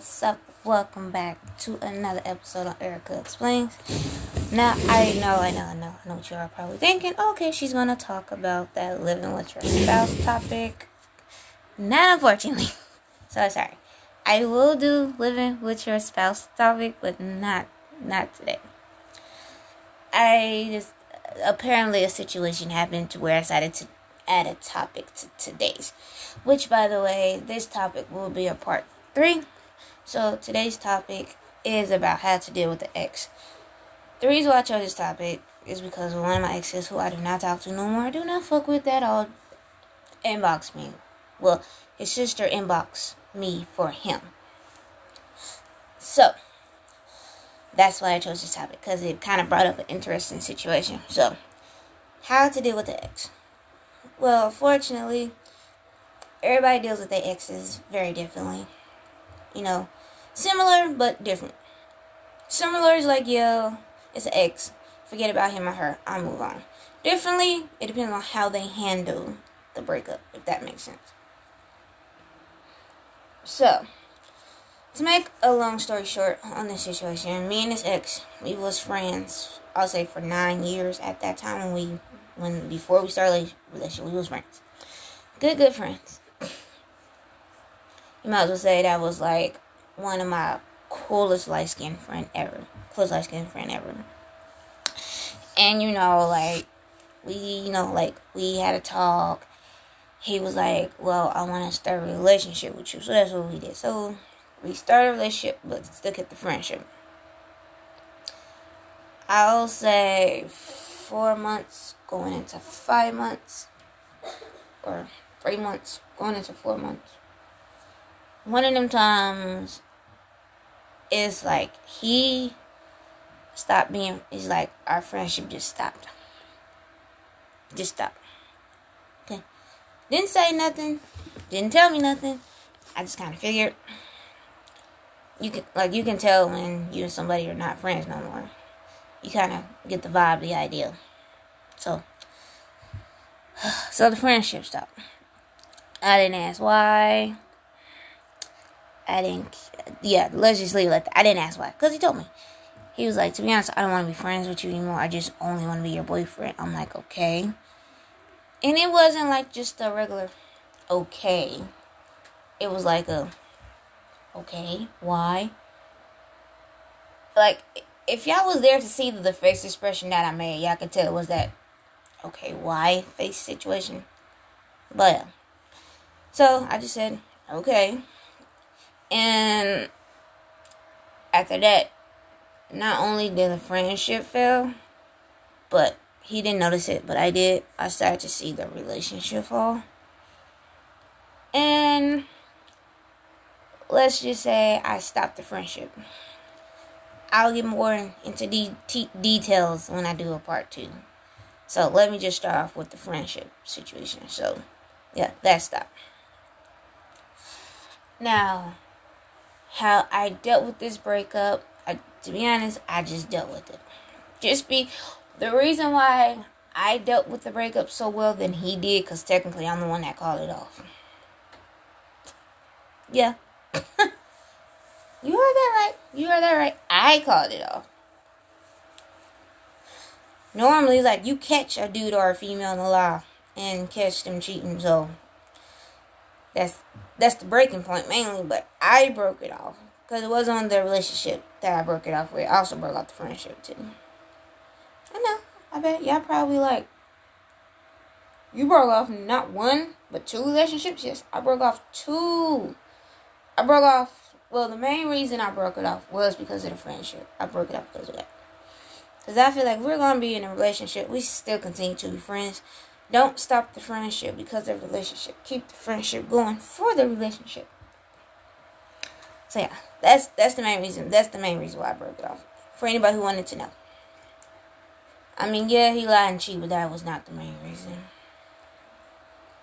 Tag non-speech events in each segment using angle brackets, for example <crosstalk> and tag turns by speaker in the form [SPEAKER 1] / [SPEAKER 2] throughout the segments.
[SPEAKER 1] what's up? Welcome back to another episode of Erica Explains. Now, I know, I know, I know, I know what you are probably thinking. Okay, she's gonna talk about that living with your spouse topic. Not unfortunately. <laughs> So sorry. I will do living with your spouse topic, but not not today. I just apparently a situation happened to where I decided to add a topic to today's, which by the way, this topic will be a part three. So today's topic is about how to deal with the ex. The reason why I chose this topic is because one of my exes, who I do not talk to no more, do not fuck with that all, inbox me. Well, his sister inbox me for him. So that's why I chose this topic because it kind of brought up an interesting situation. So, how to deal with the ex? Well, fortunately, everybody deals with their exes very differently. You know, similar but different. Similar is like, yo, it's an ex. Forget about him or her. I'll move on. Differently, it depends on how they handle the breakup, if that makes sense. So, to make a long story short on this situation, me and this ex, we was friends. I'll say for nine years at that time when we, when before we started relationship, we was friends. Good, good friends. You might as well say that was like one of my coolest light skinned friend ever, coolest light skinned friend ever. And you know, like we, you know, like we had a talk. He was like, "Well, I want to start a relationship with you," so that's what we did. So we started a relationship, but still kept the friendship. I'll say four months going into five months, or three months going into four months. One of them times is like he stopped being, is like our friendship just stopped. Just stopped. Okay. Didn't say nothing, didn't tell me nothing. I just kind of figured you can like you can tell when you and somebody are not friends no more. You kind of get the vibe, the idea. So, <sighs> so the friendship stopped. I didn't ask why. I didn't. Yeah, let's just leave it like that. I didn't ask why, cause he told me. He was like, to be honest, I don't want to be friends with you anymore. I just only want to be your boyfriend. I'm like, okay. And it wasn't like just a regular okay. It was like a okay, why? Like, if y'all was there to see the face expression that I made, y'all could tell it was that okay, why face situation. But. So I just said, okay. And after that, not only did the friendship fail, but he didn't notice it, but I did. I started to see the relationship fall. And let's just say I stopped the friendship. I'll get more into de- details when I do a part two. So let me just start off with the friendship situation. So, yeah, that stopped. Now, how I dealt with this breakup, I, to be honest, I just dealt with it. Just be the reason why I dealt with the breakup so well than he did, because technically I'm the one that called it off. Yeah, <laughs> you heard that right. You heard that right. I called it off. Normally, like you catch a dude or a female in the law and catch them cheating, so that's that's the breaking point mainly. But I broke it off because it wasn't on the relationship that I broke it off with. I also broke off the friendship too. I know. I bet y'all probably like you broke off not one but two relationships. Yes, I broke off two. I broke off. Well, the main reason I broke it off was because of the friendship. I broke it off because of that. Because I feel like we're going to be in a relationship. We still continue to be friends. Don't stop the friendship because of the relationship. Keep the friendship going for the relationship. So yeah, that's that's the main reason. That's the main reason why I broke it off. For anybody who wanted to know. I mean, yeah, he lied and cheated, but that was not the main reason.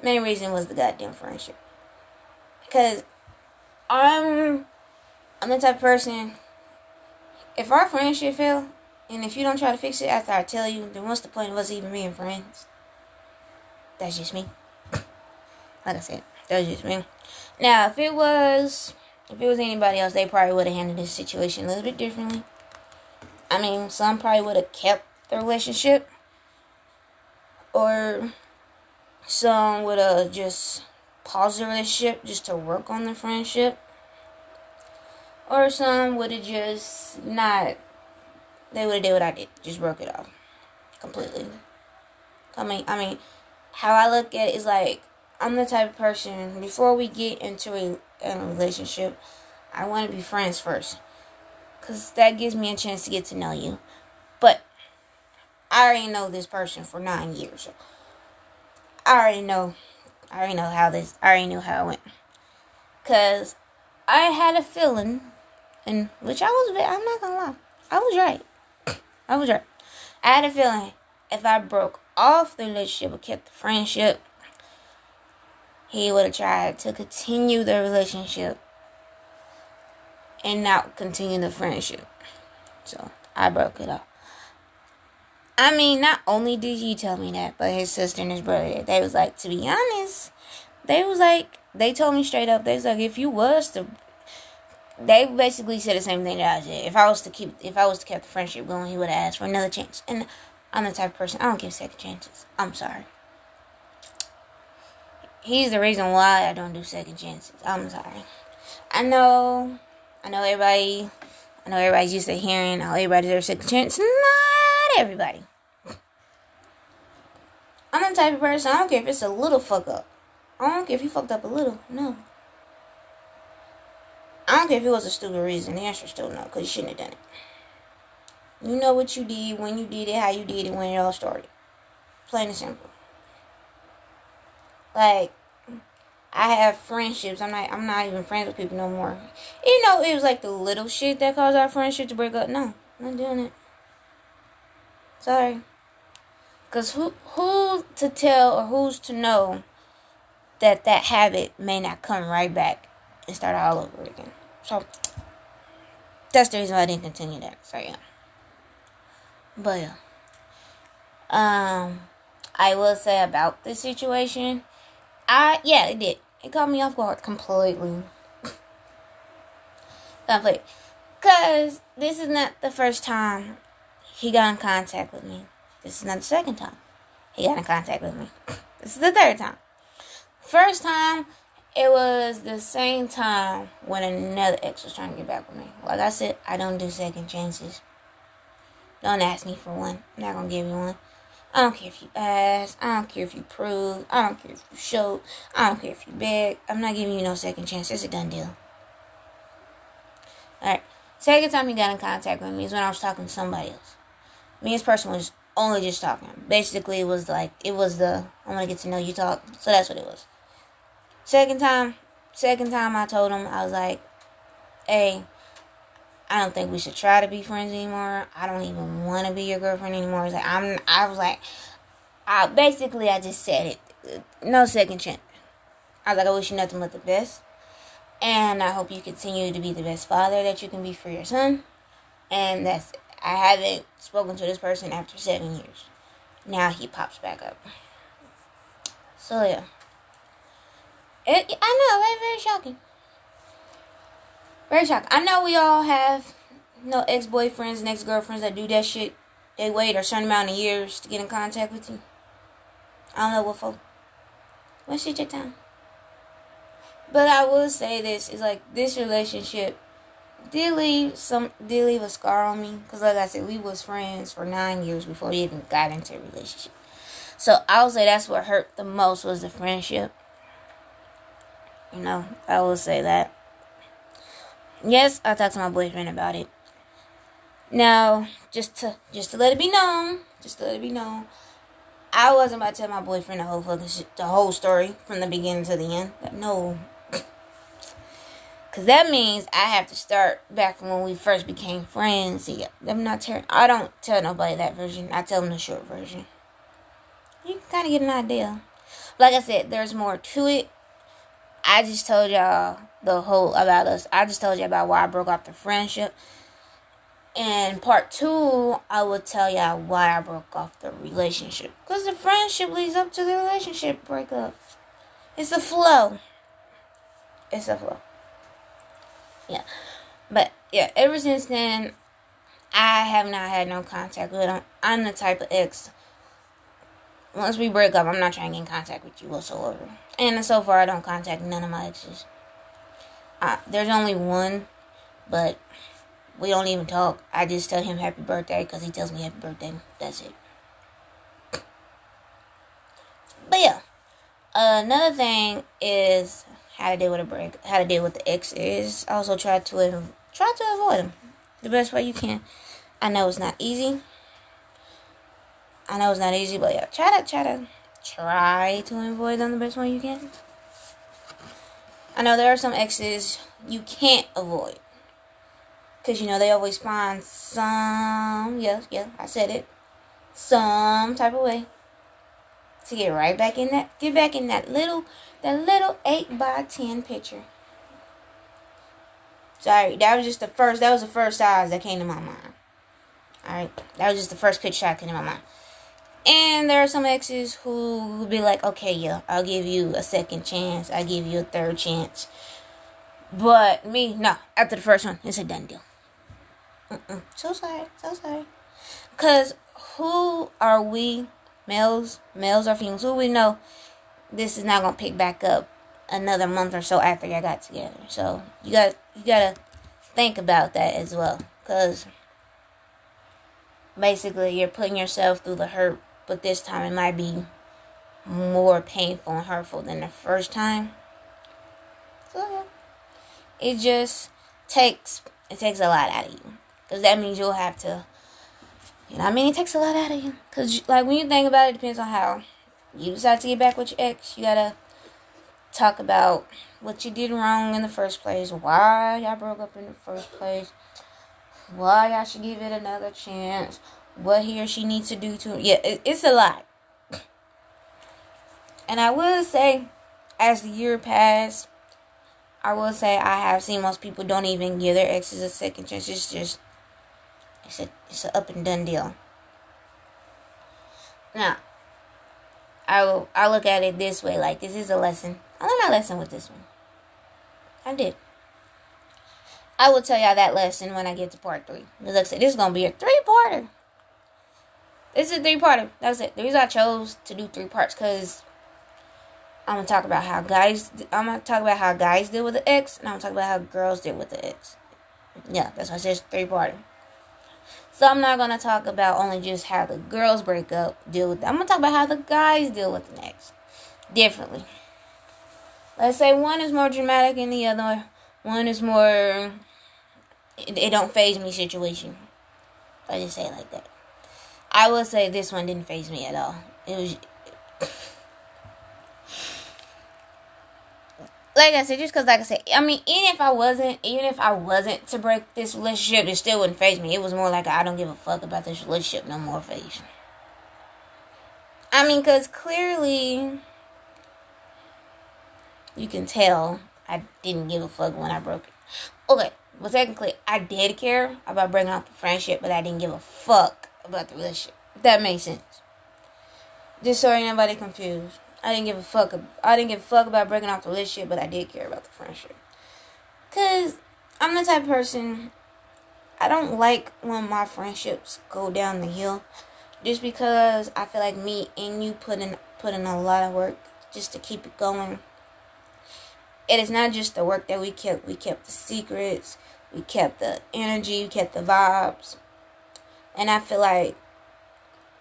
[SPEAKER 1] Main reason was the goddamn friendship. Because I'm I'm the type of person if our friendship fail and if you don't try to fix it after I tell you, then what's the point of us even being friends? That's just me. like I said, that's just me. Now, if it was, if it was anybody else, they probably would have handled this situation a little bit differently. I mean, some probably would have kept the relationship, or some would have just paused the relationship just to work on the friendship, or some would have just not. They would have did what I did, just broke it off completely. I mean, I mean, how I look at it is like I'm the type of person before we get into a, a relationship, I want to be friends first. Cause that gives me a chance to get to know you. But I already know this person for nine years. I already know I already know how this I already knew how it went. Cause I had a feeling and which I was I'm not gonna lie. I was right. I was right. I had a feeling if I broke off the relationship or kept the friendship, he would have tried to continue the relationship and not continue the friendship. So I broke it off. I mean, not only did he tell me that, but his sister and his brother, they was like, to be honest, they was like, they told me straight up, they was like, if you was to, they basically said the same thing that I said. If I was to keep, if I was to keep the friendship going, he would have asked for another chance. And I'm the type of person, I don't give second chances. I'm sorry. He's the reason why I don't do second chances. I'm sorry. I know, I know everybody, I know everybody's used to hearing, oh, everybody deserves second chance. Not everybody. I'm the type of person, I don't care if it's a little fuck up. I don't care if you fucked up a little. No. I don't care if it was a stupid reason. The answer is still no, because you shouldn't have done it. You know what you did, when you did it, how you did it, when it all started. Plain and simple. Like, I have friendships. I'm not. I'm not even friends with people no more. You know, it was like the little shit that caused our friendship to break up. No, I'm not doing it. Sorry. Cause who who to tell or who's to know that that habit may not come right back and start all over again. So that's the reason why I didn't continue that. So yeah. But. Um I will say about this situation, I yeah, it did. It caught me off guard completely. <laughs> completely. Cause this is not the first time he got in contact with me. This is not the second time he got in contact with me. <laughs> This is the third time. First time, it was the same time when another ex was trying to get back with me. Like I said, I don't do second chances. Don't ask me for one. I'm not gonna give you one. I don't care if you ask. I don't care if you prove. I don't care if you show. I don't care if you beg. I'm not giving you no second chance. It's a done deal. Alright. Second time he got in contact with me is when I was talking to somebody else. Me and this person was only just talking. Basically, it was like, it was the, I want to get to know you talk. So that's what it was. Second time, second time I told him, I was like, hey, I don't think we should try to be friends anymore. I don't even want to be your girlfriend anymore. Like I'm. I was like, I basically I just said it. No second chance. I was like, I wish you nothing but the best, and I hope you continue to be the best father that you can be for your son. And that's. I haven't spoken to this person after seven years. Now he pops back up. So yeah. It, I know, very very shocking. Very shocked. I know we all have you know ex boyfriends and ex girlfriends that do that shit. They wait a certain amount of years to get in contact with you. I don't know what for. What What's your time? But I will say this is like this relationship did leave some did leave a scar on me because like I said we was friends for nine years before we even got into a relationship. So I would say that's what hurt the most was the friendship. You know, I will say that. Yes, I talked to my boyfriend about it. Now, just to just to let it be known, just to let it be known, I wasn't about to tell my boyfriend the whole fucking the whole story from the beginning to the end. No, <laughs> Cause that means I have to start back from when we first became friends. Yeah, I'm not telling. I don't tell nobody that version. I tell them the short version. You can kind of get an idea. Like I said, there's more to it. I just told y'all the whole about us. I just told you about why I broke off the friendship. And part two, I will tell y'all why I broke off the relationship. Because the friendship leads up to the relationship breakup. It's a flow. It's a flow yeah. But yeah, ever since then, I have not had no contact with him. I'm the type of ex. Once we break up, I'm not trying to get in contact with you whatsoever. And so far, I don't contact none of my exes. Uh, there's only one, but we don't even talk. I just tell him happy birthday because he tells me happy birthday. That's it. But yeah, another thing is how to deal with a break, how to deal with the ex is Also, try to try to avoid them the best way you can. I know it's not easy. I know it's not easy, but yeah, try to try to try to avoid them the best way you can. I know there are some exes you can't avoid. Cause you know they always find some yeah, yeah, I said it. Some type of way to get right back in that get back in that little that little 8 by 10 picture. Sorry, that was just the first, that was the first size that came to my mind. Alright, that was just the first picture that came to my mind. And there are some exes who would be like, okay, yeah, I'll give you a second chance. I'll give you a third chance. But me, no. After the first one, it's a done deal. Mm-mm. So sorry. So sorry. Because who are we, males, males or females, who we know this is not gonna pick back up another month or so after y'all got together. So you got you gotta think about that as well, cause basically you're putting yourself through the hurt, but this time it might be more painful and hurtful than the first time. So yeah, it just takes it takes a lot out of you, cause that means you'll have to. You know, I mean, it takes a lot out of you, cause like when you think about it, it depends on how you decide to get back with your ex, you gotta talk about what you did wrong in the first place, why y'all broke up in the first place, why y'all should give it another chance, what he or she needs to do to yeah, it, it's a lot. And I will say, as the year passed, I will say I have seen most people don't even give their exes a second chance. It's just it's a it's an up and done deal. Now, I will, I look at it this way, like this is a lesson. I learned my lesson with this one. I did. I will tell y'all that lesson when I get to part three. Because like I said, this is gonna be a three parter. This is a three parter. That's it. The reason I chose to do three parts because I'm gonna talk about how guys. I'm gonna talk about how guys deal with the ex, and I'm gonna talk about how girls deal with the ex. Yeah, that's why I said three parter. So I'm not gonna talk about only just how the girls break up, deal with. Them. I'm gonna talk about how the guys deal with the next differently. Let's say one is more dramatic than the other. One is more. It, it don't faze me situation. I just say it like that. I will say this one didn't faze me at all. It was like I said, just because, like I said, I mean, even if I wasn't, even if I wasn't to break this relationship, it still wouldn't faze me. It was more like I don't give a fuck about this relationship no more phase. I mean, because clearly you can tell I didn't give a fuck when I broke it. Okay, well, technically, I did care about breaking up the friendship, but I didn't give a fuck about the relationship. that makes sense. Just so ain't nobody confused. I didn't give a fuck. I didn't give a fuck about breaking off the relationship, but I did care about the friendship. Cause I'm the type of person. I don't like when my friendships go down the hill, just because I feel like me and you put in put in a lot of work just to keep it going. It is not just the work that we kept. We kept the secrets. We kept the energy. We kept the vibes. And I feel like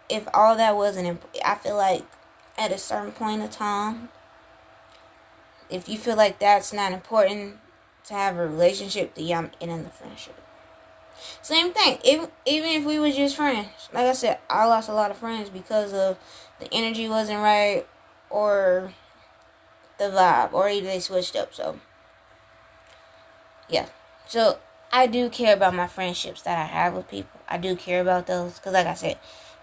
[SPEAKER 1] if all that wasn't, I feel like at a certain point of time. If you feel like that's not important to have a relationship, then I'm in the friendship. Same thing. Even even if we was just friends, like I said, I lost a lot of friends because of the energy wasn't right or the vibe, or either they switched up. So yeah, so I do care about my friendships that I have with people. I do care about those because, like I said,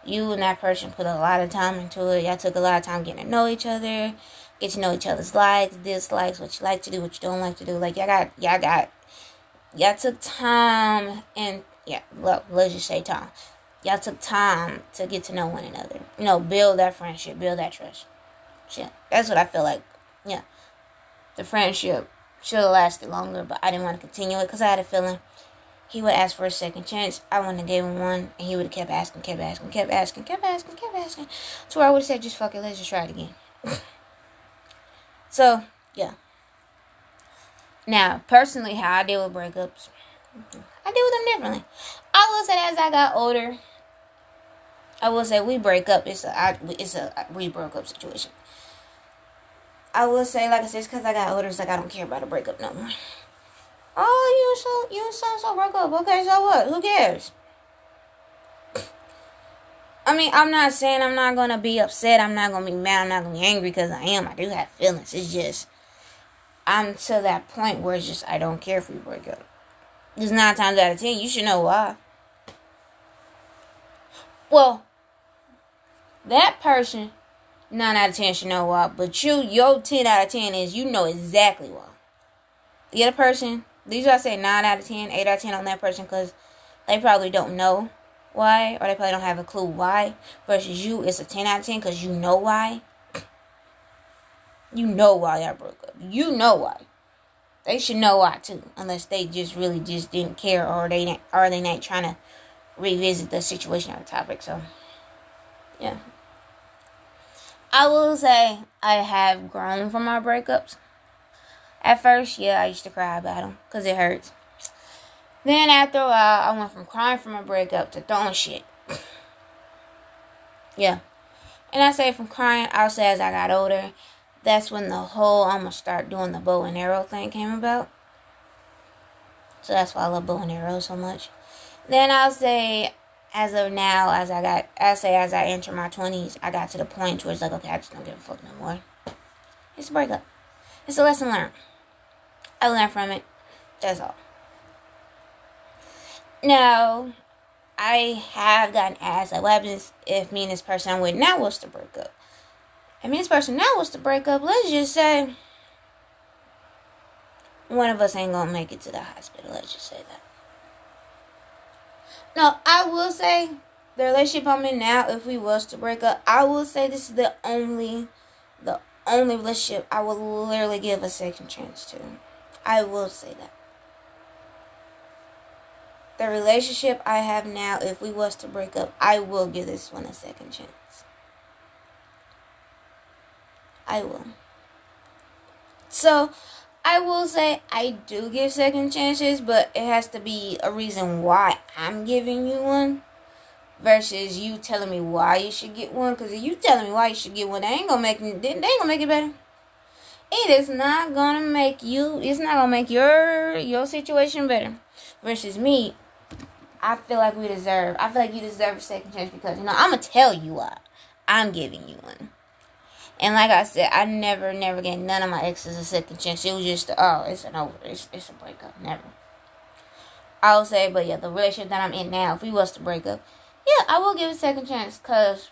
[SPEAKER 1] you and that person put a lot of time into it. Y'all took a lot of time getting to know each other, get to know each other's likes, dislikes, what you like to do, what you don't like to do. Like y'all got, y'all got, y'all took time and yeah, well, let's just say time. Y'all took time to get to know one another. You know, build that friendship, build that trust. Yeah, that's what I feel like. Yeah, the friendship should have lasted longer, but I didn't want to continue it because I had a feeling he would ask for a second chance. I wouldn't have gave him one, and he would have kept asking, kept asking, kept asking, kept asking, kept asking. So I would have said, just fuck it, let's just try it again. <laughs> so, yeah. Now, personally, how I deal with breakups, I deal with them differently. I will say as I got older, I will say we break up. It's a I, it's a we broke up situation. I will say, like I said, it's because I got older. It's like I don't care about a breakup no more. Oh, you so you so so broke up. Okay, so what? Who cares? I mean, I'm not saying I'm not gonna be upset. I'm not gonna be mad. I'm not gonna be angry because I am. I do have feelings. It's just I'm to that point where it's just I don't care if we break up. It's nine times out of ten, you should know why. Well, that person, nine out of ten should know why. But you, your ten out of ten is you know exactly why. The other person, these I say nine out of ten, eight out of ten on that person because they probably don't know why, or they probably don't have a clue why. Versus you, it's a ten out of ten because you know why. You know why y'all broke up. You know why. They should know why too, unless they just really just didn't care, or they or they not trying to revisit the situation or the topic. So, yeah. I will say I have grown from my breakups. At first, yeah, I used to cry about them because it hurts. Then after a while, I went from crying from a breakup to throwing shit. <coughs> yeah. And I say from crying, I'll say as I got older, that's when the whole I'm gonna start doing the bow and arrow thing came about. So that's why I love bow and arrow so much. Then I'll say as of now, as I got, I say as I enter my twenties, I got to the point where it's like, okay, I just don't give a fuck no more. It's a breakup. It's a lesson learned. I learned from it. That's all. Now, I have gotten asked, like, what happens if me and this person I'm with now was to break up? If me and this person now was to break up, let's just say one of us ain't gonna make it to the hospital. Let's just say that. No, I will say the relationship I'm in now, if we was to break up, I will say this is the only, the only relationship I will literally give a second chance to. I will say that. The relationship I have now, if we was to break up, I will give this one a second chance. I will. So, I will say I do give second chances, but it has to be a reason why I'm giving you one versus you telling me why you should get one. Because if you telling me why you should get one, they ain't gonna make they ain't gonna make it better. It is not gonna make you. It's not gonna make your your situation better. Versus me, I feel like we deserve. I feel like you deserve a second chance because you know I'm gonna tell you why I'm giving you one. And like I said, I never, never gave none of my exes a second chance. It was just, oh, it's an over, it's, it's a breakup. Never. I will say, but yeah, the relationship that I'm in now, if we was to break up, yeah, I will give a second chance, cause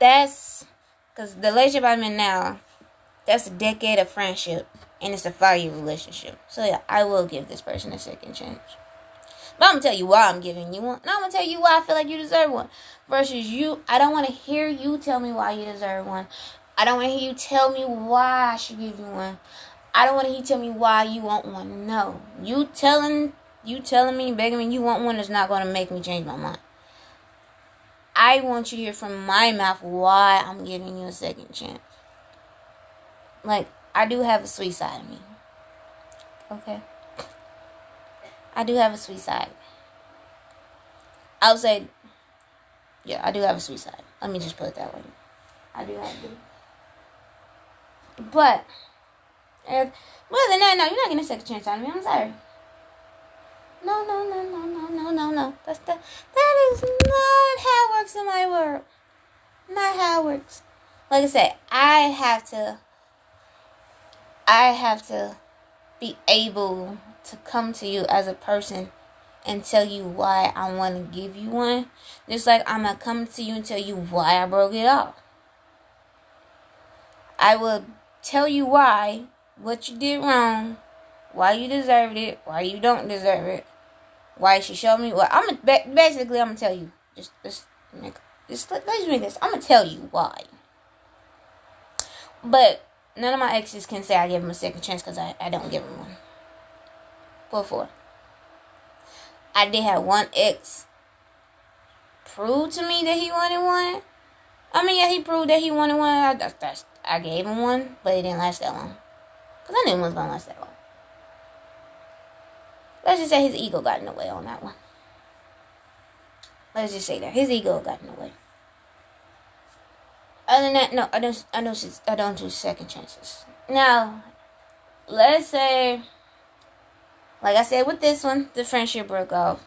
[SPEAKER 1] that's, cause the relationship I'm in now, that's a decade of friendship, and it's a five year relationship. So yeah, I will give this person a second chance. But I'm gonna tell you why I'm giving you one. And I'm gonna tell you why I feel like you deserve one. Versus you, I don't wanna hear you tell me why you deserve one. I don't wanna hear you tell me why I should give you one. I don't wanna hear you tell me why you want one. No. You telling you telling me, begging me you want one is not gonna make me change my mind. I want you to hear from my mouth why I'm giving you a second chance. Like, I do have a sweet side of me. Okay? I do have a sweet side. I would say, yeah, I do have a sweet side. Let me just put it that way. I do have to. But, if, other than that, no, you're not getting a second chance on me. I'm sorry. No, no, no, no, no, no, no, no. That's the that is not how it works in my world. Not how it works. Like I said, I have to I have to be able to come to you as a person and tell you why I want to give you one. Just like I'm going to come to you and tell you why I broke it off. I will tell you why, what you did wrong, why you deserved it, why you don't deserve it, why she showed me. Well, I'm basically I'm gonna tell you. Just, just, make, just let, let's read this. I'm gonna tell you why. But none of my exes can say I gave him a second chance because I, I don't give him one. Four four. I did have one ex prove to me that he wanted one. I mean, yeah, he proved that he wanted one. I, that's, I gave him one, but it didn't last that long. Because I knew it was going to last that long. Let's just say his ego got in the way on that one. Let's just say that. His ego got in the way. Other than that, no, I don't I don't I don't do second chances. Now, let's say like I said with this one, the friendship broke off.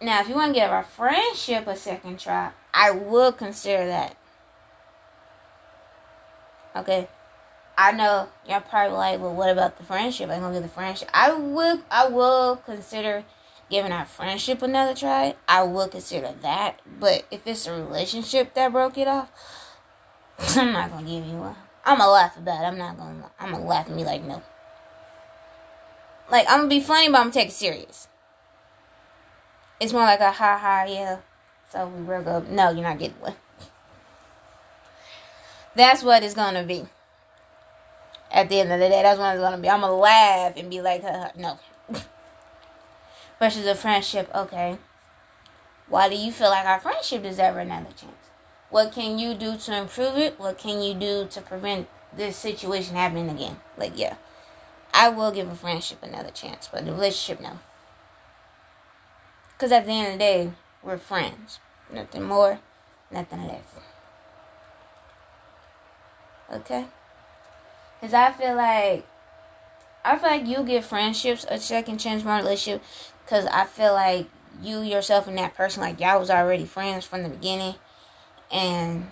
[SPEAKER 1] Now, if you want to give our friendship a second try, I would consider that. Okay. I know you're probably like, well, what about the friendship? I'm gonna give the friendship. I will, I will consider giving our friendship another try. I will consider that. But if it's a relationship that broke it off, I'm not gonna give you one. I'm gonna laugh about it. I'm not gonna. I'm gonna laugh at me like no. Like I'm gonna be funny, but I'm gonna take it serious. It's more like a ha ha yeah. So we broke up. No, you're not getting one. That's what it's gonna be. At the end of the day, that's what it's gonna be. I'm gonna laugh and be like, no. <laughs> Versus a friendship, okay. Why do you feel like our friendship deserves another chance? What can you do to improve it? What can you do to prevent this situation happening again? Like, yeah. I will give a friendship another chance, but the relationship, no. Because at the end of the day, we're friends. Nothing more, nothing less. Okay? Because I feel like, I feel like you give friendships a second chance more relationship. Because I feel like you yourself and that person, like y'all was already friends from the beginning. And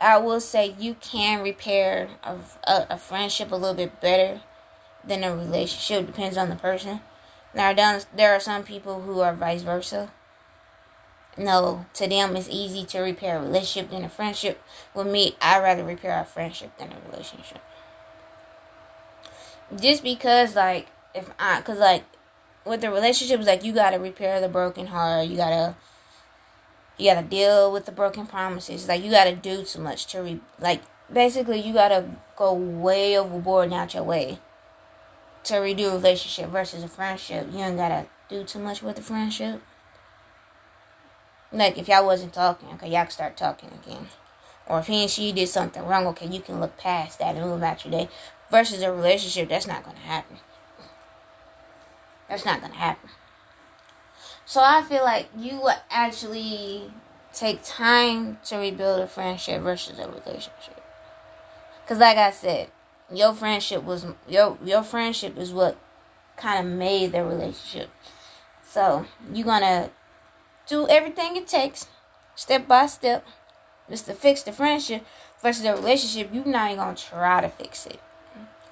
[SPEAKER 1] I will say you can repair a, a, a friendship a little bit better than a relationship. Depends on the person. Now, there are some people who are vice versa. No, to them it's easy to repair a relationship than a friendship. With me, I'd rather repair a friendship than a relationship. Just because, like, if I, cause like, with the relationships, like you gotta repair the broken heart. You gotta, you gotta deal with the broken promises. Like you gotta do too much to re, like, basically you gotta go way overboard and out your way to redo a relationship versus a friendship. You ain't gotta do too much with a friendship. Like if y'all wasn't talking, okay, y'all can start talking again. Or if he and she did something wrong, okay, you can look past that and move about your day. Versus a relationship, that's not gonna happen. That's not gonna happen. So I feel like you would actually take time to rebuild a friendship versus a relationship. Cause like I said, your friendship was your your friendship is what kind of made the relationship. So you're gonna do everything it takes, step by step, just to fix the friendship versus the relationship. You're not even gonna try to fix it.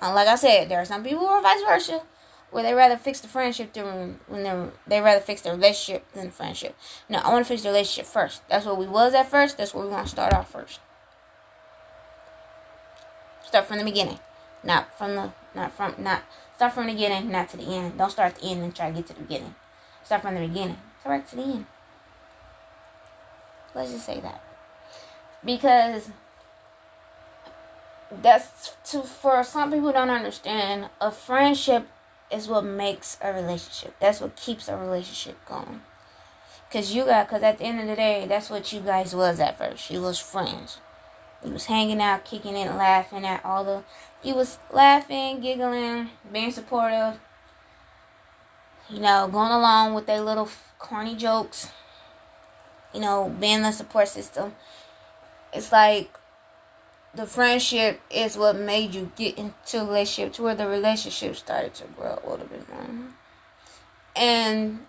[SPEAKER 1] And like I said, there are some people who are vice versa, where they rather fix the friendship than when they they rather fix the relationship than the friendship. No, I want to fix the relationship first. That's what we was at first. That's where we want to start off first. Start from the beginning. Not from the not from not start from the beginning, not to the end. Don't start at the end and try to get to the beginning. Start from the beginning. Start to the end. Let's just say that. Because that's to for some people don't understand, a friendship is what makes a relationship. That's what keeps a relationship going. Cause you got, cause at the end of the day, that's what you guys was at first. You was friends. You was hanging out, kicking it, laughing at all the You was laughing, giggling, being supportive, you know, going along with their little corny jokes, you know, being the support system. It's like the friendship is what made you get into a relationship to where the relationship started to grow a little bit more. And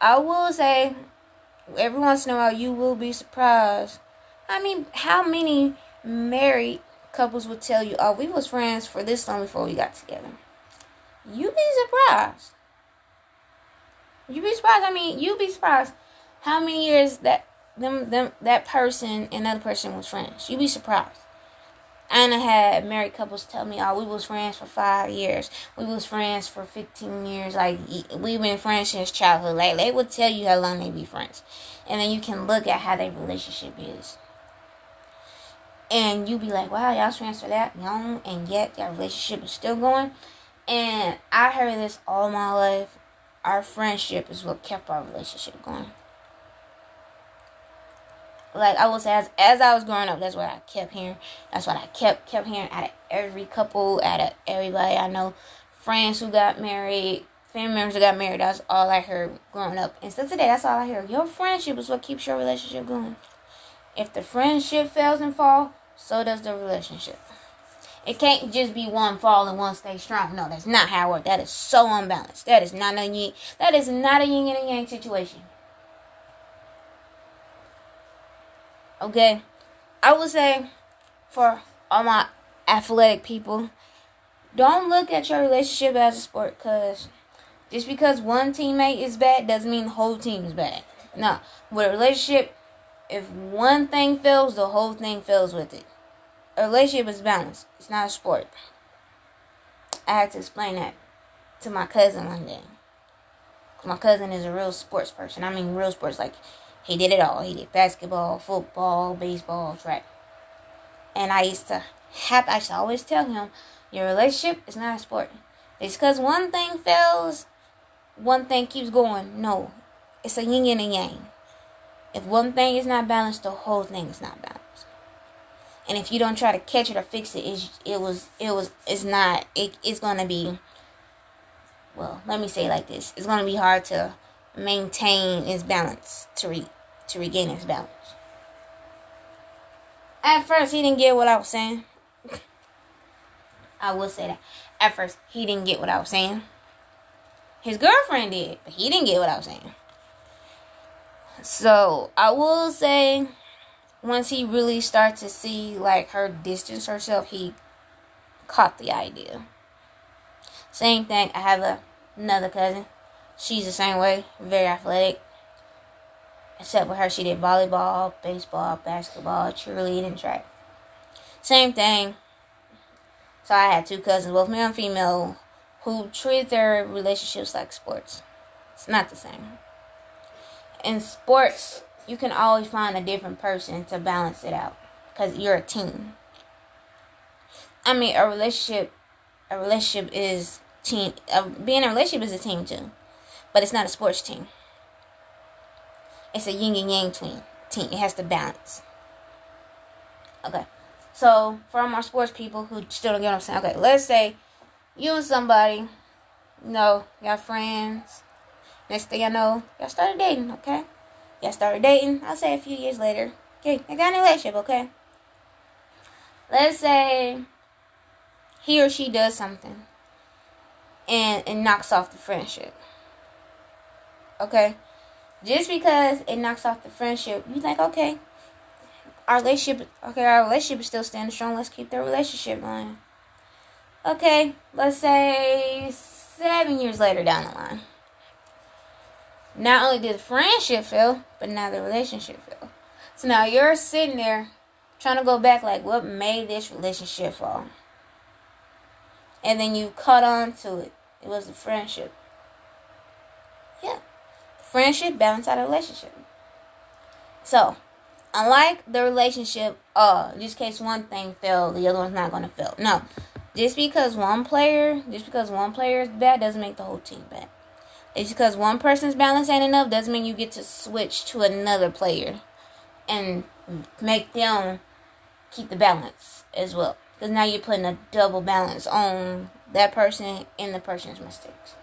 [SPEAKER 1] I will say, every once in a while, you will be surprised. I mean, how many married couples would tell you, "Oh, we was friends for this long before we got together"? You'd be surprised. You'd be surprised. I mean, you'd be surprised how many years that them them that person and other person was friends. You'd be surprised. And I had married couples tell me, "Oh, we was friends for five years. We was friends for fifteen years. Like we've been friends since childhood." Like they would tell you how long they be friends, and then you can look at how their relationship is, and you be like, "Wow, y'all friends for that young, and yet your relationship is still going." And I heard this all my life. Our friendship is what kept our relationship going like I was as as I was growing up, that's what I kept hearing. That's what I kept kept hearing out of every couple, out of everybody I know, friends who got married, family members who got married. That's all I heard growing up. And still today, that's all I hear. Your friendship is what keeps your relationship going. If the friendship fails and fall, so does the relationship. It can't just be one fall and one stay strong. No, that's not how it works. That is so unbalanced. That is not a yin. That is not a yin and a yang situation. Okay, I would say for all my athletic people, don't look at your relationship as a sport because just because one teammate is bad doesn't mean the whole team is bad. No, with a relationship, if one thing fails, the whole thing fails with it. A relationship is balanced. It's not a sport. I had to explain that to my cousin one day. My cousin is a real sports person. I mean, real sports like he did it all. He did basketball, football, baseball, track. And I used to have, I used to always tell him, your relationship is not a sport. It's because one thing fails, one thing keeps going. No, it's a yin and a yang. If one thing is not balanced, the whole thing is not balanced. And if you don't try to catch it or fix it, it, it was, it was, it's not, it, it's gonna be. Well, let me say like this: it's gonna be hard to maintain its balance to re- to regain its balance. At first, he didn't get what I was saying. I will say that. At first, he didn't get what I was saying. His girlfriend did, but he didn't get what I was saying. So, I will say, once he really started to see, like, her distance herself, he caught the idea. Same thing, I have a, another cousin She's the same way, very athletic. Except with her, she did volleyball, baseball, basketball, cheerleading, track. Same thing. So I had two cousins, both male and female, who treat their relationships like sports. It's not the same. In sports, you can always find a different person to balance it out because you're a team. I mean, a relationship, a relationship is team. Uh, being a relationship is a team too but it's not a sports team. It's a yin and yang team. Team. It has to balance. Okay. So for all my sports people who still don't get what I'm saying, okay, let's say you and somebody, you know, got friends. Next thing I know, y'all started dating, okay? Y'all started dating, I'll say a few years later. Okay, I got a relationship, okay? Let's say he or she does something and it knocks off the friendship. Okay? Just because it knocks off the friendship, you think, okay, our relationship, okay, our relationship is still standing strong. Let's keep the relationship going. Okay, let's say seven years later down the line. Not only did the friendship fail, but now the relationship fail. So now you're sitting there trying to go back, like, what made this relationship fall? And then you cut on to it. It was the friendship. Yeah. Friendship balance out a relationship. So, unlike the relationship, uh, in case one thing failed, the other one's not gonna fail. No. Just because one player, just because one player is bad doesn't make the whole team bad. It's because one person's balance ain't enough doesn't mean you get to switch to another player and make them keep the balance as well. Because now you're putting a double balance on that person and the person's mistakes.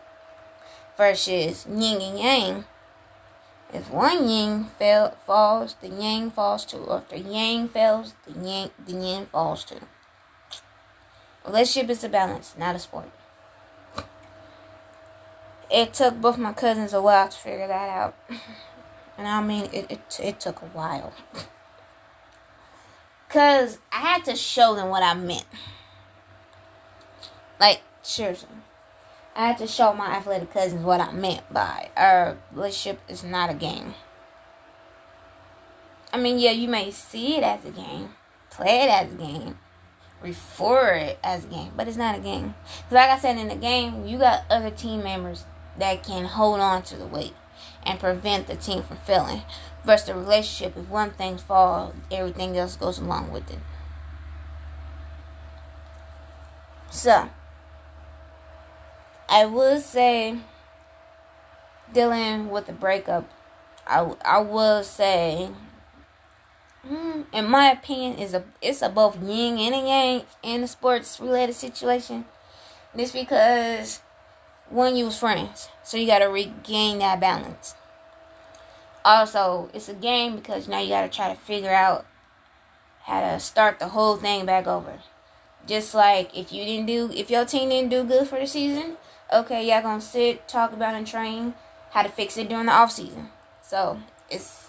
[SPEAKER 1] Versus yin and yang, if one yin fail, falls, the yang falls too. Or if the yang fails, the yang the yin falls too. Relationship is a balance, not a sport. it took both my cousins a while to figure that out. <laughs> And I mean, it, it, it took a while. <laughs> Because I had to show them what I meant. Like, seriously. I had to show my athletic cousins what I meant by our relationship is not a game. I mean, yeah, you may see it as a game, play it as a game, refer it as a game, but it's not a game. Because, like I said, in the game, you got other team members that can hold on to the weight and prevent the team from failing. Versus the relationship, if one thing falls, everything else goes along with it. So, I would say dealing with the breakup, I, I will say, hmm, in my opinion, is a it's a both yin and a yang in the sports related situation. This because when you was friends. So you gotta regain that balance. Also, it's a game because now you gotta try to figure out how to start the whole thing back over. Just like if you didn't do if your team didn't do good for the season, okay, y'all gonna sit, talk about and train how to fix it during the off season. So it's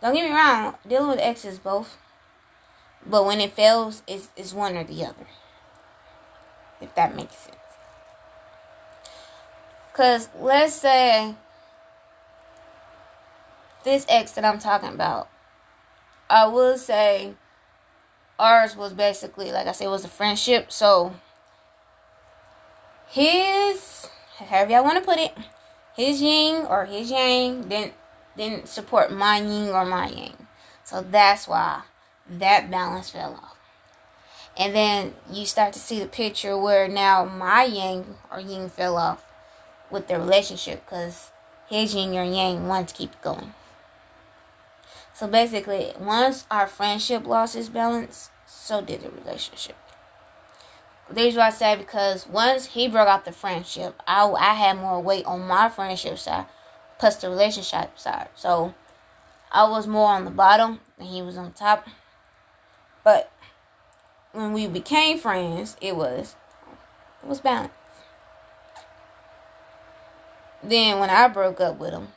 [SPEAKER 1] don't get me wrong, dealing with X is both. But when it fails, it's, it's one or the other. If that makes sense. Because let's say this ex that I'm talking about, I will say ours was basically, like I said, was a friendship. So his, however y'all want to put it, his yin or his yang didn't didn't support my yin or my yang. So that's why that balance fell off. And then you start to see the picture where now my yang or yin fell off with the relationship because his yin or yang wanted to keep going. So basically, once our friendship lost its balance, so did the relationship. The reason why I say because once he broke off the friendship, I, I had more weight on my friendship side, plus the relationship side. So I was more on the bottom and he was on top. But when we became friends, it was it was balanced. Then when I broke up with him,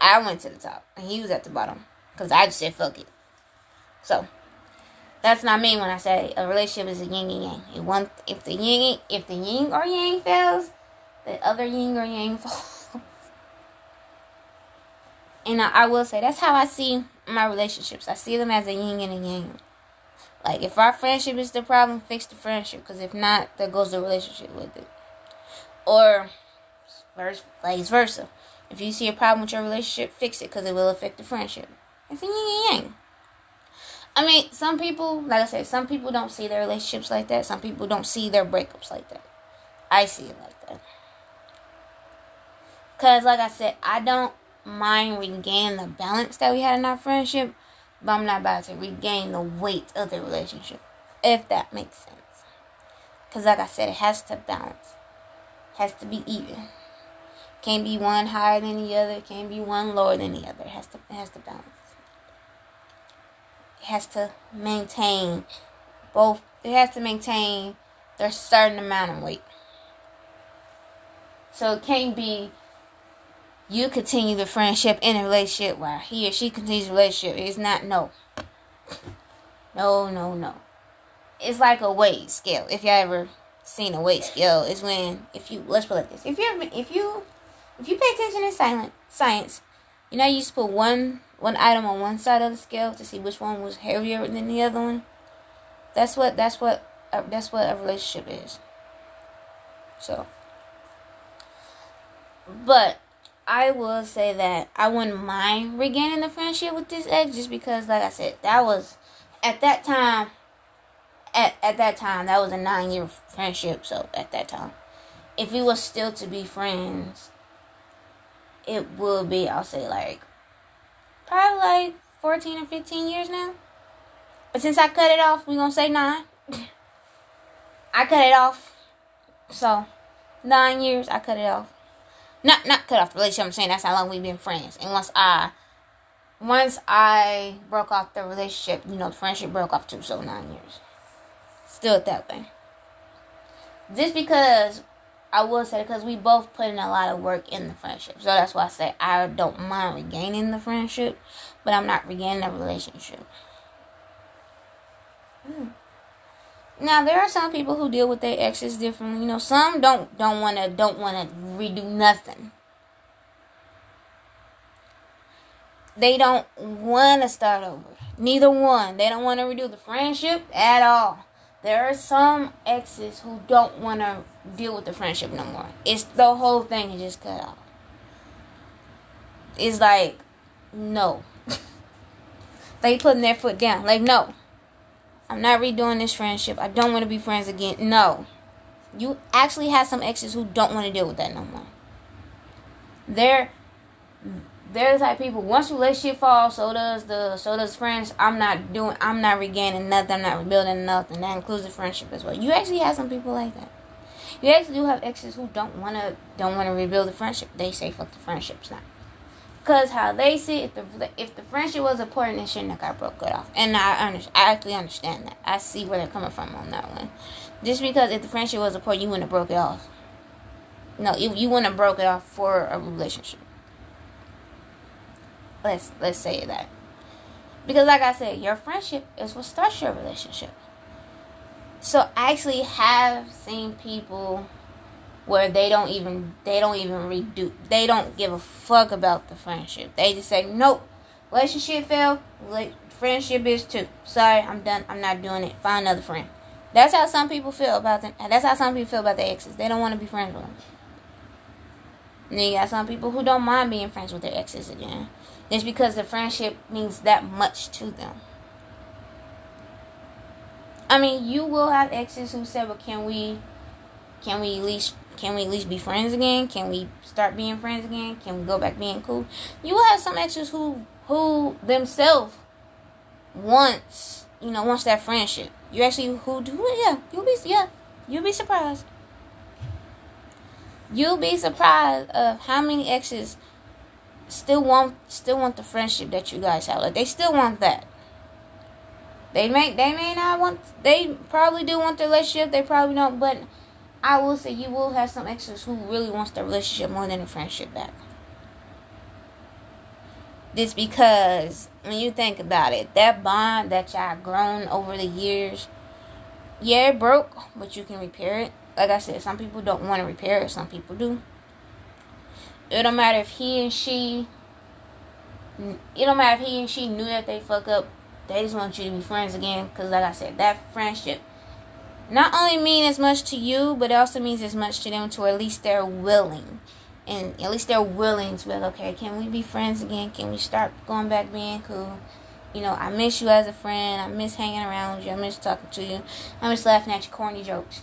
[SPEAKER 1] I went to the top and he was at the bottom because I just said fuck it. So that's not me when I say a relationship is a yin and yang. If one, if the yin, if the yin or yang fails, the other yin or yang <laughs> falls. And I, I will say that's how I see my relationships. I see them as a yin and a yang. Like if our friendship is the problem, fix the friendship. Because if not, there goes the relationship with it. Or vice versa. If you see a problem with your relationship, fix it because it will affect the friendship. It's a yin and yang. I mean, some people, like I said, some people don't see their relationships like that. Some people don't see their breakups like that. I see it like that. Because, like I said, I don't mind regaining the balance that we had in our friendship, but I'm not about to regain the weight of the relationship, if that makes sense. Because, like I said, it has to balance, it has to be even. Can't be one higher than the other. Can't be one lower than the other. It has to it has to balance. Has to maintain both. It has to maintain their certain amount of weight. So it can't be you continue the friendship in a relationship while he or she continues the relationship. It's not no. No, no, no. It's like a weight scale. If you ever seen a weight scale, is when if you let's put it like this. If you if you if you pay attention to silent science, you know you to put one one item on one side of the scale to see which one was heavier than the other one. That's what that's what uh, that's what a relationship is. So, but I will say that I wouldn't mind regaining the friendship with this ex just because, like I said, that was at that time. At at that time, that was a nine year friendship. So at that time, if we were still to be friends, it will be, I'll say, like, probably like 14 or 15 years now. But since I cut it off, we're going to say nine. <laughs> I cut it off. So, nine years, I cut it off. Not not cut off the relationship, I'm saying that's how long we've been friends. And once I, once I broke off the relationship, you know, the friendship broke off too, so nine years. Still that way. Just because I will say because we both put in a lot of work in the friendship, so that's why I say I don't mind regaining the friendship, but I'm not regaining the relationship. Hmm. Now there are some people who deal with their exes differently. You know, some don't don't want to don't want to redo nothing. They don't want to start over. Neither one. They don't want to redo the friendship at all. There are some exes who don't want to deal with the friendship no more. It's the whole thing is just cut off. It's like, no. <laughs> they putting their foot down. Like, no. I'm not redoing this friendship. I don't want to be friends again. No. You actually have some exes who don't want to deal with that no more. They're they're the type people once relationship falls, so does the so does friends. I'm not doing I'm not regaining nothing, I'm not rebuilding nothing. That includes the friendship as well. You actually have some people like that. You actually do have exes who don't wanna don't wanna rebuild the friendship. They say fuck the friendship's not. Cause how they see if the if the friendship was important, it shouldn't have got broke off. And I under, I actually understand that. I see where they're coming from on that one. Just because if the friendship was important, you wouldn't have broke it off. No, you you wouldn't have broke it off for a relationship. Let's let's say that. Because like I said, your friendship is what starts your relationship. So I actually have seen people where they don't even they don't even redo they don't give a fuck about the friendship. They just say nope, relationship failed, friendship is too. Sorry, I'm done. I'm not doing it. Find another friend. That's how some people feel about them. That's how some people feel about their exes. They don't want to be friends with them. And then you got some people who don't mind being friends with their exes again. Just because the friendship means that much to them. I mean, you will have exes who say, "Well, can we, can we at least, can we at least be friends again? Can we start being friends again? Can we go back being cool?" You will have some exes who, who themselves wants, you know, wants that friendship. You actually who do, yeah, you'll be, yeah, you'll be surprised. You'll be surprised of how many exes still want still want the friendship that you guys have. Like they still want that. They may they may not want they probably do want the relationship, they probably don't, but I will say you will have some exes who really wants the relationship more than the friendship back. This because when you think about it, that bond that y'all grown over the years, yeah, it broke, but you can repair it. Like I said, some people don't want to repair it, some people do. It don't matter if he and she. It don't matter if he and she knew that they fuck up. They just want you to be friends again. Cause like I said, that friendship not only mean as much to you, but it also means as much to them. To at least they're willing, and at least they're willing to be like, okay, can we be friends again? Can we start going back being cool? You know, I miss you as a friend. I miss hanging around you. I miss talking to you. I miss laughing at your corny jokes.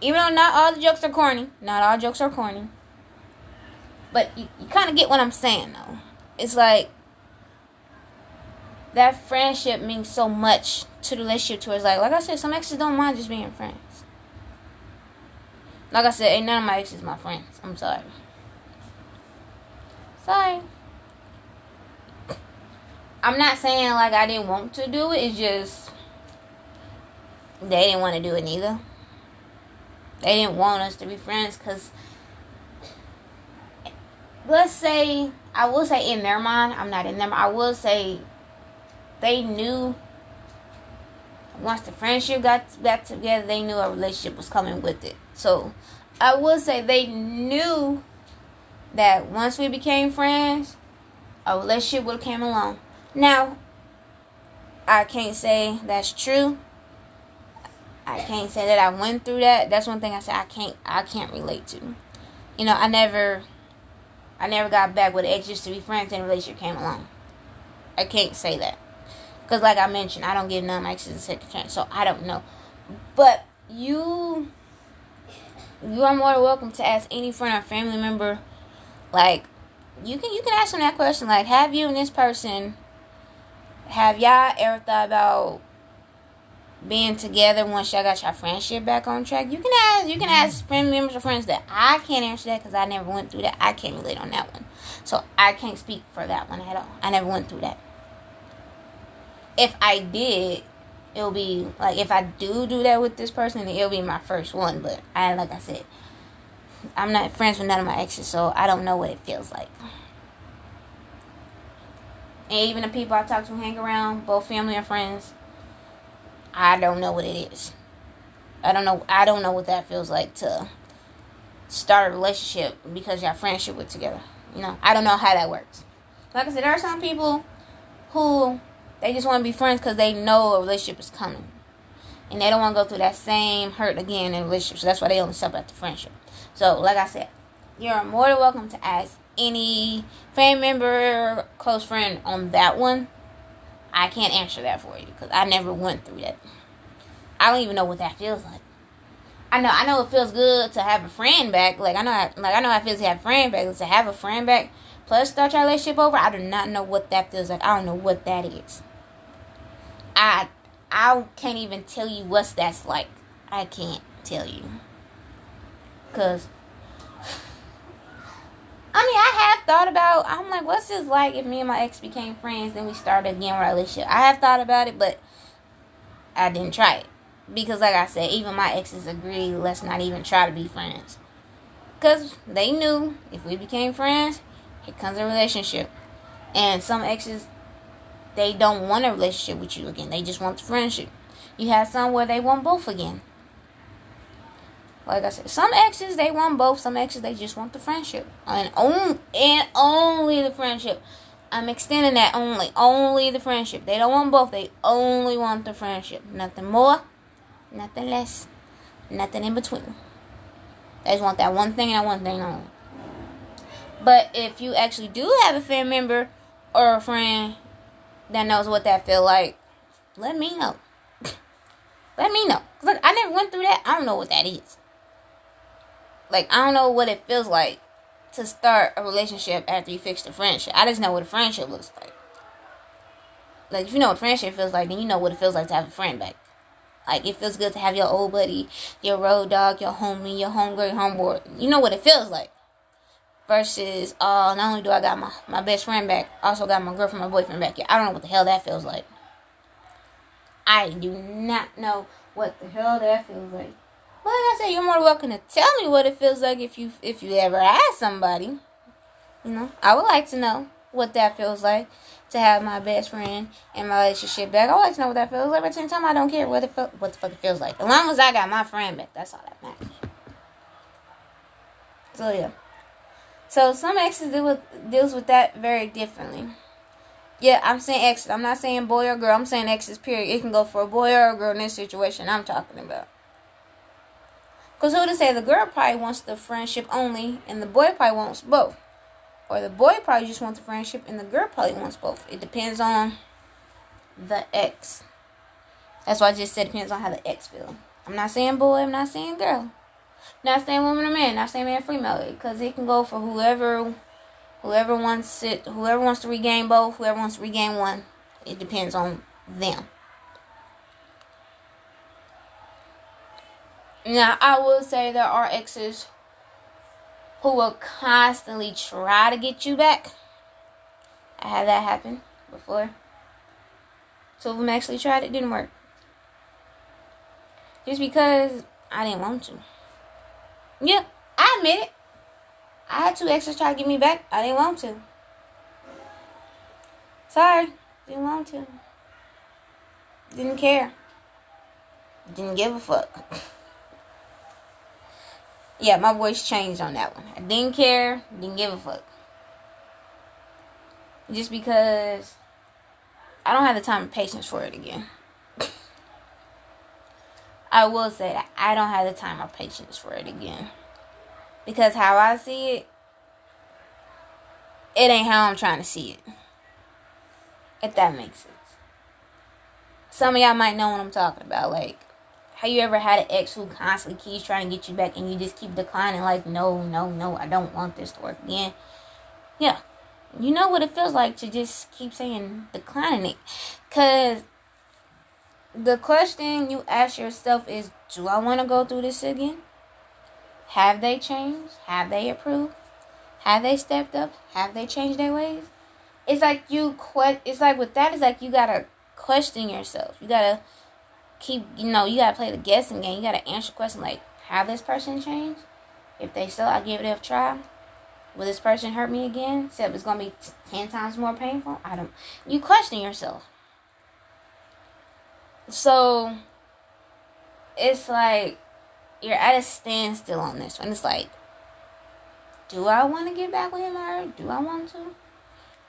[SPEAKER 1] Even though not all the jokes are corny, not all jokes are corny. But you, you kind of get what I'm saying, though. It's like that friendship means so much to the relationship. To it's like, like I said, some exes don't mind just being friends. Like I said, ain't none of my exes my friends. I'm sorry. Sorry. I'm not saying like I didn't want to do it. It's just they didn't want to do it neither. They didn't want us to be friends because let's say I will say in their mind, I'm not in them. I will say they knew once the friendship got back together, they knew a relationship was coming with it. So I will say they knew that once we became friends, a relationship would have came along. Now, I can't say that's true. I can't say that I went through that. That's one thing I say I can't I can't relate to. You know, I never I never got back with ex just to be friends and relationship came along. I can't say that. Because, like I mentioned, I don't give none my exes a second chance, so I don't know. But you, you are more than welcome to ask any friend or family member. Like, you can you can ask them that question. Like, have you and this person, have y'all ever thought about being together once y'all got your friendship back on track. You can ask you can ask family members or friends that I can't answer that because I never went through that. I can't relate on that one, so I can't speak for that one at all. I never went through that. If I did, it'll be like if I do do that with this person, it'll be my first one. But I like I said, I'm not friends with none of my exes, so I don't know what it feels like. And even the people I talk to hang around, both family and friends, I don't know what it is. I don't know I don't know what that feels like to start a relationship because your friendship with together. You know, I don't know how that works. Like I said, there are some people who they just want to be friends because they know a relationship is coming. And they don't want to go through that same hurt again in relationship. So that's why they only stop at the friendship. So, like I said, you're more than welcome to ask any family member, close friend on that one. I can't answer that for you because I never went through that. I don't even know what that feels like. I know I know it feels good to have a friend back. Like I know I, like I know it feels to have a friend back. To have a friend back plus start your relationship over. I do not know what that feels like. I don't know what that is. I I can't even tell you what's that's like. I can't tell you. Cause <sighs> I mean, I thought about. I'm like, what's this like if me and my ex became friends and we started again relationship? I have thought about it, but I didn't try it because, like I said, even my exes agreed. Let's not even try to be friends, because they knew if we became friends, it comes a relationship. And some exes, they don't want a relationship with you again. They just want the friendship. You have some where they want both again. Like I said, some exes they want both. Some exes they just want the friendship, and only and only the friendship. I'm extending that only, only the friendship. They don't want both. They only want the friendship. Nothing more, nothing less, nothing in between. They just want that one thing and that one thing only. But if you actually do have a family member or a friend that knows what that feel like, let me know. <laughs> let me know. Look, I never went through that. I don't know what that is. Like I don't know what it feels like to start a relationship after you fix the friendship. I just know what a friendship looks like. Like if you know what friendship feels like, then you know what it feels like to have a friend back. Like it feels good to have your old buddy, your road dog, your homie, your homegirl, your homeboy. You know what it feels like. Versus, uh, not only do I got my, my best friend back, I also got my girlfriend, my boyfriend back. Yeah, I don't know what the hell that feels like. I do not know what the hell that feels like. Well, like I said, you're more welcome to tell me what it feels like if you if you ever ask somebody. You know, I would like to know what that feels like to have my best friend and my relationship back. I would like to know what that feels like. But at same time, I don't care what it what the fuck it feels like. As long as I got my friend back, that's all that matters. So yeah. So some exes deal with deals with that very differently. Yeah, I'm saying exes. I'm not saying boy or girl. I'm saying exes. Period. It can go for a boy or a girl in this situation I'm talking about. Because who to say the girl probably wants the friendship only and the boy probably wants both. Or the boy probably just wants the friendship and the girl probably wants both. It depends on the ex. That's why I just said it depends on how the ex feel. I'm not saying boy, I'm not saying girl. Not saying woman or man, not saying man or female. Because it can go for whoever whoever wants it whoever wants to regain both, whoever wants to regain one. It depends on them. Now, I will say there are exes who will constantly try to get you back. I had that happen before. Two of them actually tried it, didn't work. Just because I didn't want to. Yeah, I admit it. I had two exes try to get me back. I didn't want to. Sorry, didn't want to. Didn't care. Didn't give a fuck. <laughs> yeah, my voice changed on that one. I didn't care, didn't give a fuck. Just because I don't have the time and patience for it again. <laughs> I will say that I don't have the time or patience for it again. Because how I see it, it ain't how I'm trying to see it. If that makes sense. Some of y'all might know what I'm talking about. Like, have you ever had an ex who constantly keeps trying to get you back and you just keep declining like no no no i don't want this to work again. Yeah. You know what it feels like to just keep saying declining it. Because the question you ask yourself is do i want to go through this again? Have they changed? Have they improved? Have they stepped up? Have they changed their ways? It's like you que- it's like with that it's like you gotta question yourself. You gotta keep you know you gotta play the guessing game you gotta answer question like have this person changed If they still, I give it a try. Will this person hurt me again? Except it's gonna be t- ten times more painful. I don't. You question yourself. So it's like you're at a standstill on this one. It's like, do I want to get back with him or? Do I want to?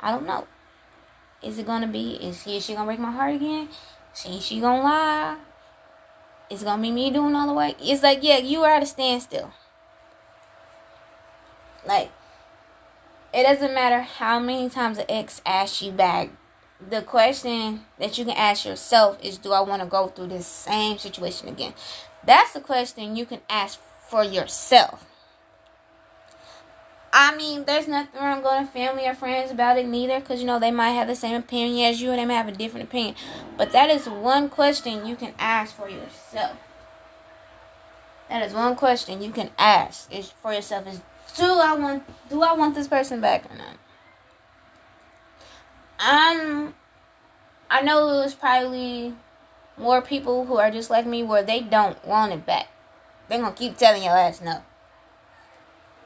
[SPEAKER 1] I don't know. Is it gonna be? Is he? Is she gonna break my heart again? Is she gonna lie? It's gonna be me doing all the work? It's like, yeah, you are at a standstill. Like, it doesn't matter how many times an ex asks you back. The question that you can ask yourself is, do I want to go through this same situation again? That's the question you can ask for yourself. I mean, there's nothing wrong going to family or friends about it neither, because you know they might have the same opinion as you, and they might have a different opinion. But that is one question you can ask for yourself. That is one question you can ask is for yourself: Is do I want do I want this person back or not? Um, I know there's probably more people who are just like me where they don't want it back. They're gonna keep telling your ass no.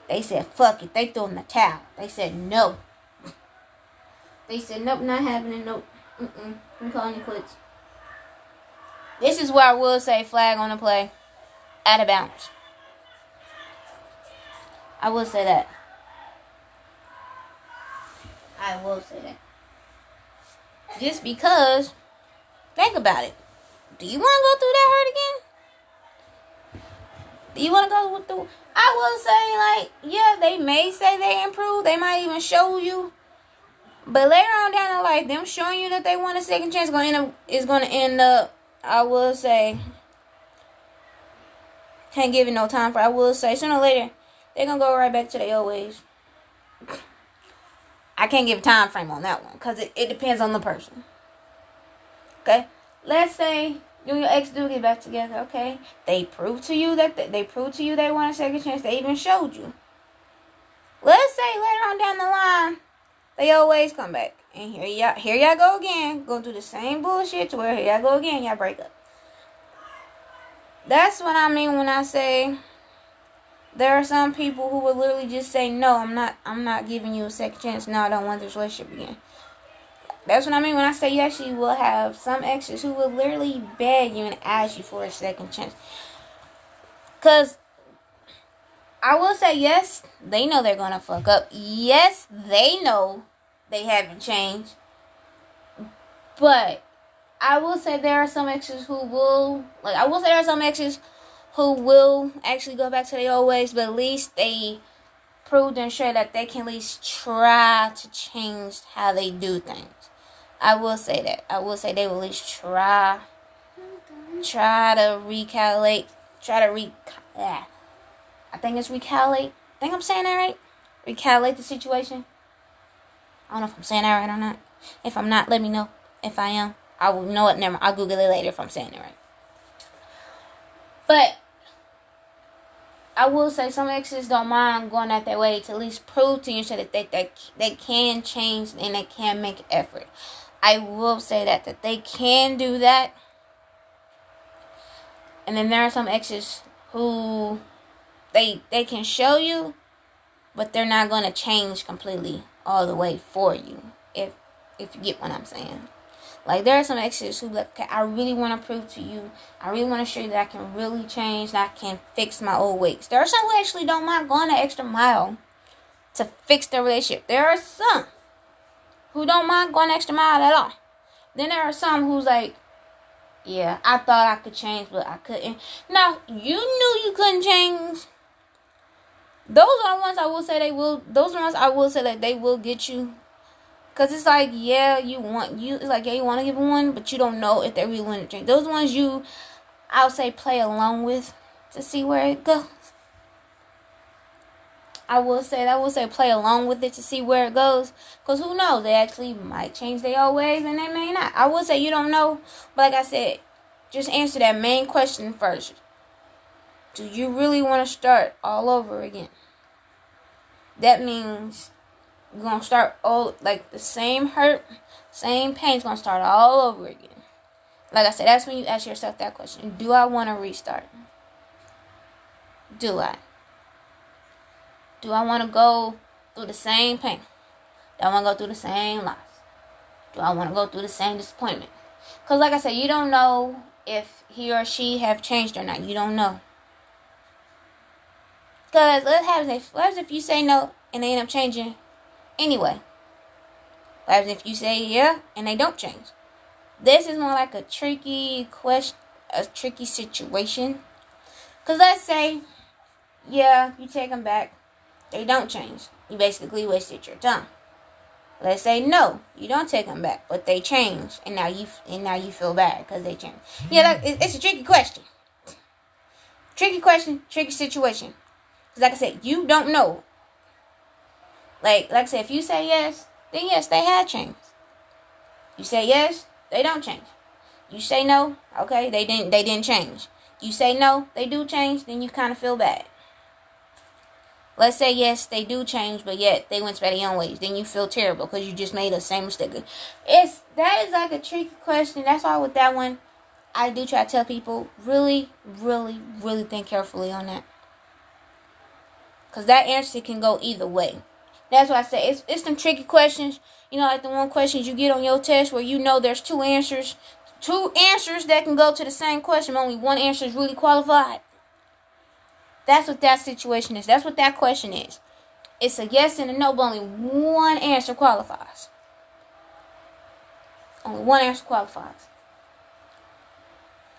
[SPEAKER 1] They said fuck it. They threw in the towel. They said no. They said nope, not happening. Nope. Mm-mm. I'm calling it quits. This is where I will say flag on the play. Out of bounds. I will say that. I will say that. Just because, think about it. Do you want to go through that hurt again? Do you want to go through? I will say, like, yeah, they may say they improved. They might even show you. But later on down the line, them showing you that they want a second chance going to end up is going to end up. I will say, can't give it no time for. I will say sooner or later they're gonna go right back to their old ways. I can't give a time frame on that one because it, it depends on the person. Okay, let's say you and your ex do get back together. Okay, they prove to you that they, they to you they want a second chance. They even showed you. Let's say later on down the line, they always come back, and here y'all here y'all go again, go through the same bullshit to where here y'all go again, y'all break up. That's what I mean when I say there are some people who will literally just say no i'm not i'm not giving you a second chance no i don't want this relationship again that's what i mean when i say you actually will have some exes who will literally beg you and ask you for a second chance. Because i will say yes they know they're gonna fuck up. Yes they know they haven't changed. But i will say there are some exes who will like i will say there are some exes who will actually go back to their old ways, but at least they proved and showed that they can at least try to change how they do things. I will say that. I will say they will at least try, try to recalculate, try to re. Yeah, I think it's recalculate. I think I'm saying that right. Recalculate the situation. I don't know if I'm saying that right or not. If I'm not, let me know. If I am, I will know it. Never. I'll Google it later if I'm saying it right. But I will say some exes don't mind going out their way to at least prove to you that they, they, they can change and they can make effort. I will say that that they can do that. And then there are some exes who they they can show you, but they're not going to change completely all the way for you. If if you get what I'm saying. Like there are some exes who like, okay, I really want to prove to you, I really want to show you that I can really change, that I can fix my old ways. There are some who actually don't mind going an extra mile to fix their relationship. There are some who don't mind going extra mile at all. Then there are some who's like, yeah, I thought I could change, but I couldn't. Now you knew you couldn't change. Those are the ones I will say they will. Those are ones I will say that they will get you Cause it's like, yeah, you want you. It's like, yeah, you want to give one, but you don't know if they really want to drink. Those ones you, I'll say, play along with to see where it goes. I will say, I will say, play along with it to see where it goes. Cause who knows? They actually might change their old ways, and they may not. I will say, you don't know, but like I said, just answer that main question first. Do you really want to start all over again? That means we're gonna start all like the same hurt, same pain's gonna start all over again. Like I said, that's when you ask yourself that question: Do I want to restart? Do I? Do I want to go through the same pain? Do I want to go through the same loss? Do I want to go through the same disappointment? Because, like I said, you don't know if he or she have changed or not. You don't know. Because what happens if, what happens if you say no and they end up changing anyway? What happens if you say yeah and they don't change? This is more like a tricky question, a tricky situation. Because let's say, yeah, you take them back, they don't change. You basically wasted your time. Let's say no, you don't take them back, but they change, and now you and now you feel bad because they change. Yeah, like, it's a tricky question. Tricky question, tricky situation. Because like I said, you don't know. Like like I said, if you say yes, then yes, they have changed. You say yes, they don't change. You say no, okay, they didn't they didn't change. You say no, they do change, then you kind of feel bad. Let's say yes, they do change, but yet they went by their own ways. Then you feel terrible because you just made the same mistake. It's that is like a tricky question. That's why with that one, I do try to tell people really, really, really think carefully on that. Cause that answer can go either way. That's why I say it's it's some tricky questions. You know, like the one questions you get on your test where you know there's two answers, two answers that can go to the same question. Only one answer is really qualified. That's what that situation is. That's what that question is. It's a yes and a no, but only one answer qualifies. Only one answer qualifies.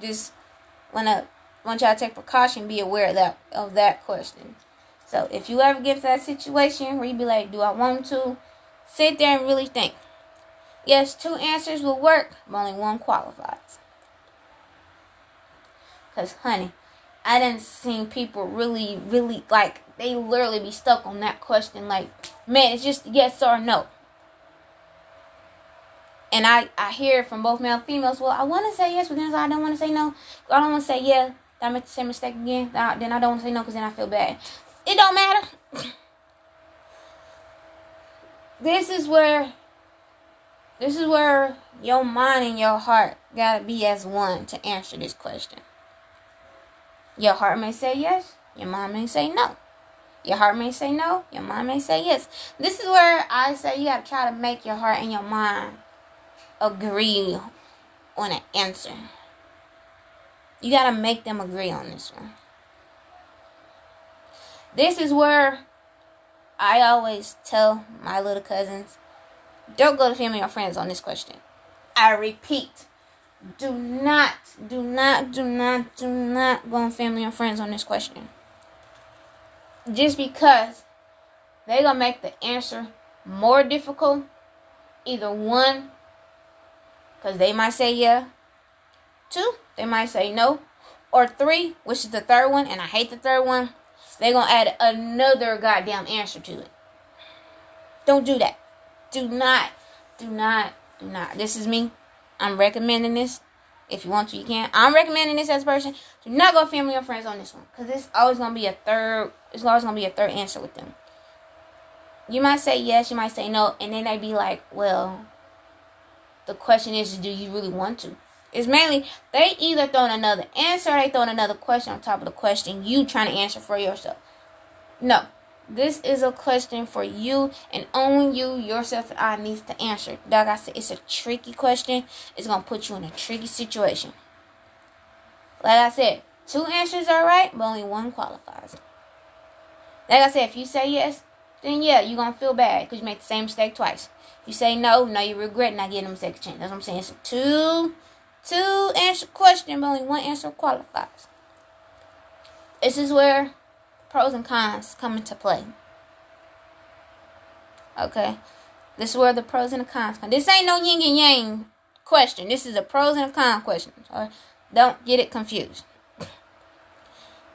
[SPEAKER 1] Just wanna want y'all to take precaution, be aware of that of that question. So if you ever get to that situation where you be like, do I want to? Sit there and really think. Yes, two answers will work, but only one qualifies. Cause honey, I didn't see people really, really like they literally be stuck on that question. Like, man, it's just yes or no. And I, I hear from both male and females, well, I want to say yes, but then I don't want to say no. I don't want to say yeah. I make the same mistake again. Then I don't want to say no because then I feel bad. It don't matter. this is where this is where your mind and your heart gotta be as one to answer this question. Your heart may say yes, your mind may say no. Your heart may say no, your mind may say yes. This is where I say you gotta try to make your heart and your mind agree on an answer. You gotta make them agree on this one. This is where I always tell my little cousins don't go to family or friends on this question. I repeat, do not, do not, do not, do not go on family or friends on this question. Just because they're going to make the answer more difficult. Either one, because they might say yeah. Two, they might say no. Or three, which is the third one, and I hate the third one they're going to add another goddamn answer to it. Don't do that. Do not, do not, do not. This is me. I'm recommending this. If you want to, you can. I'm recommending this as a person. Do not go family or friends on this one. Because it's always to be a third, it's always to be a third answer with them. You might say yes, you might say no, and then they'd be like, well, the question is, do you really want to? It's mainly they either throwing another answer they throwing another question on top of the question you trying to answer for yourself. No. This is a question for you and only you yourself and I needs to answer. Like I said, it's a tricky question. It's gonna put you in a tricky situation. Like I said, two answers are right, but only one qualifies. Like I said, if you say yes, then yeah, you're gonna feel bad because you made the same mistake twice. You say no, now you regret not getting them a second chance. That's what I'm saying. So two two answer question, but only one answer qualifies. This is where pros and cons come into play. Okay. This is where the pros and the cons come. This ain't no yin and yang question. This is a pros and a con question. Don't get it confused.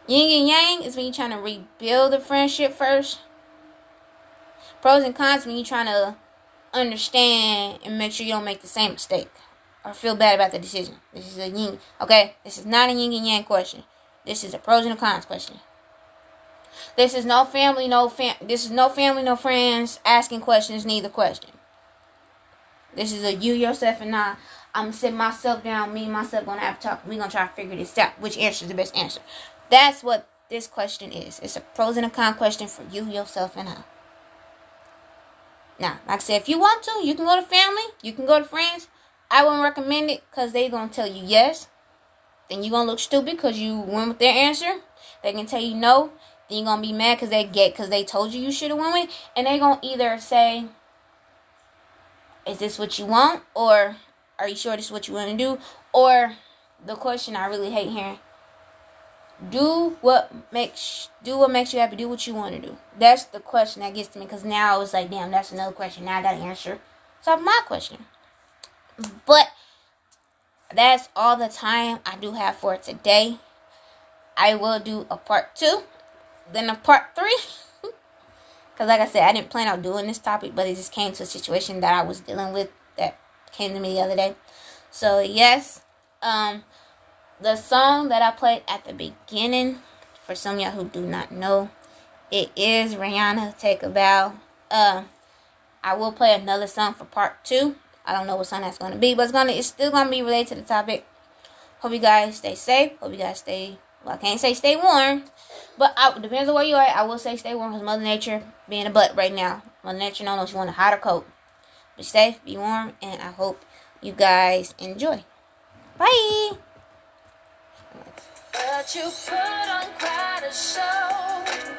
[SPEAKER 1] Yin and yang is when you're trying to rebuild the friendship first. Pros and cons when you're trying to understand and make sure you don't make the same mistake or feel bad about the decision. This is a yin. Okay, this is not a yin and yang question. This is a pros and cons question. This is no family, no fam. This is no family, no friends asking questions. Neither question. This is a you, yourself, and I. I'm gonna sit myself down. Me and myself gonna have to talk. We gonna try to figure this out. Which answer is the best answer? That's what this question is. It's a pros and a con question for you, yourself, and I. Now, like I said, if you want to, you can go to family, you can go to friends. I wouldn't recommend it because they going to tell you yes. Then you going to look stupid because you went with their answer. They can tell you no. Then you going to be mad because they get because they told you you should have went. And they going to either say, is this what you want? Or are you sure this is what you want to do? Or the question I really hate hearing do what makes do what makes you happy do what you want to do that's the question that gets to me because now i was like damn that's another question now i gotta answer so my question but that's all the time i do have for today i will do a part two then a part three <laughs> because like i said i didn't plan on doing this topic but it just came to a situation that i was dealing with that came to me the other day so yes um the song that I played at the beginning, for some of y'all who do not know, it is Rihanna Take a Bow. Uh, I will play another song for part two. I don't know what song that's gonna be, but it's gonna it's still gonna be related to the topic. Hope you guys stay safe. Hope you guys stay well I can't say stay warm. But I, depends on where you are. I will say stay warm because Mother Nature being a butt right now. Mother Nature don't know if you want a hotter coat. Be safe, be warm, and I hope you guys enjoy. Bye.
[SPEAKER 2] But you put on quite a show.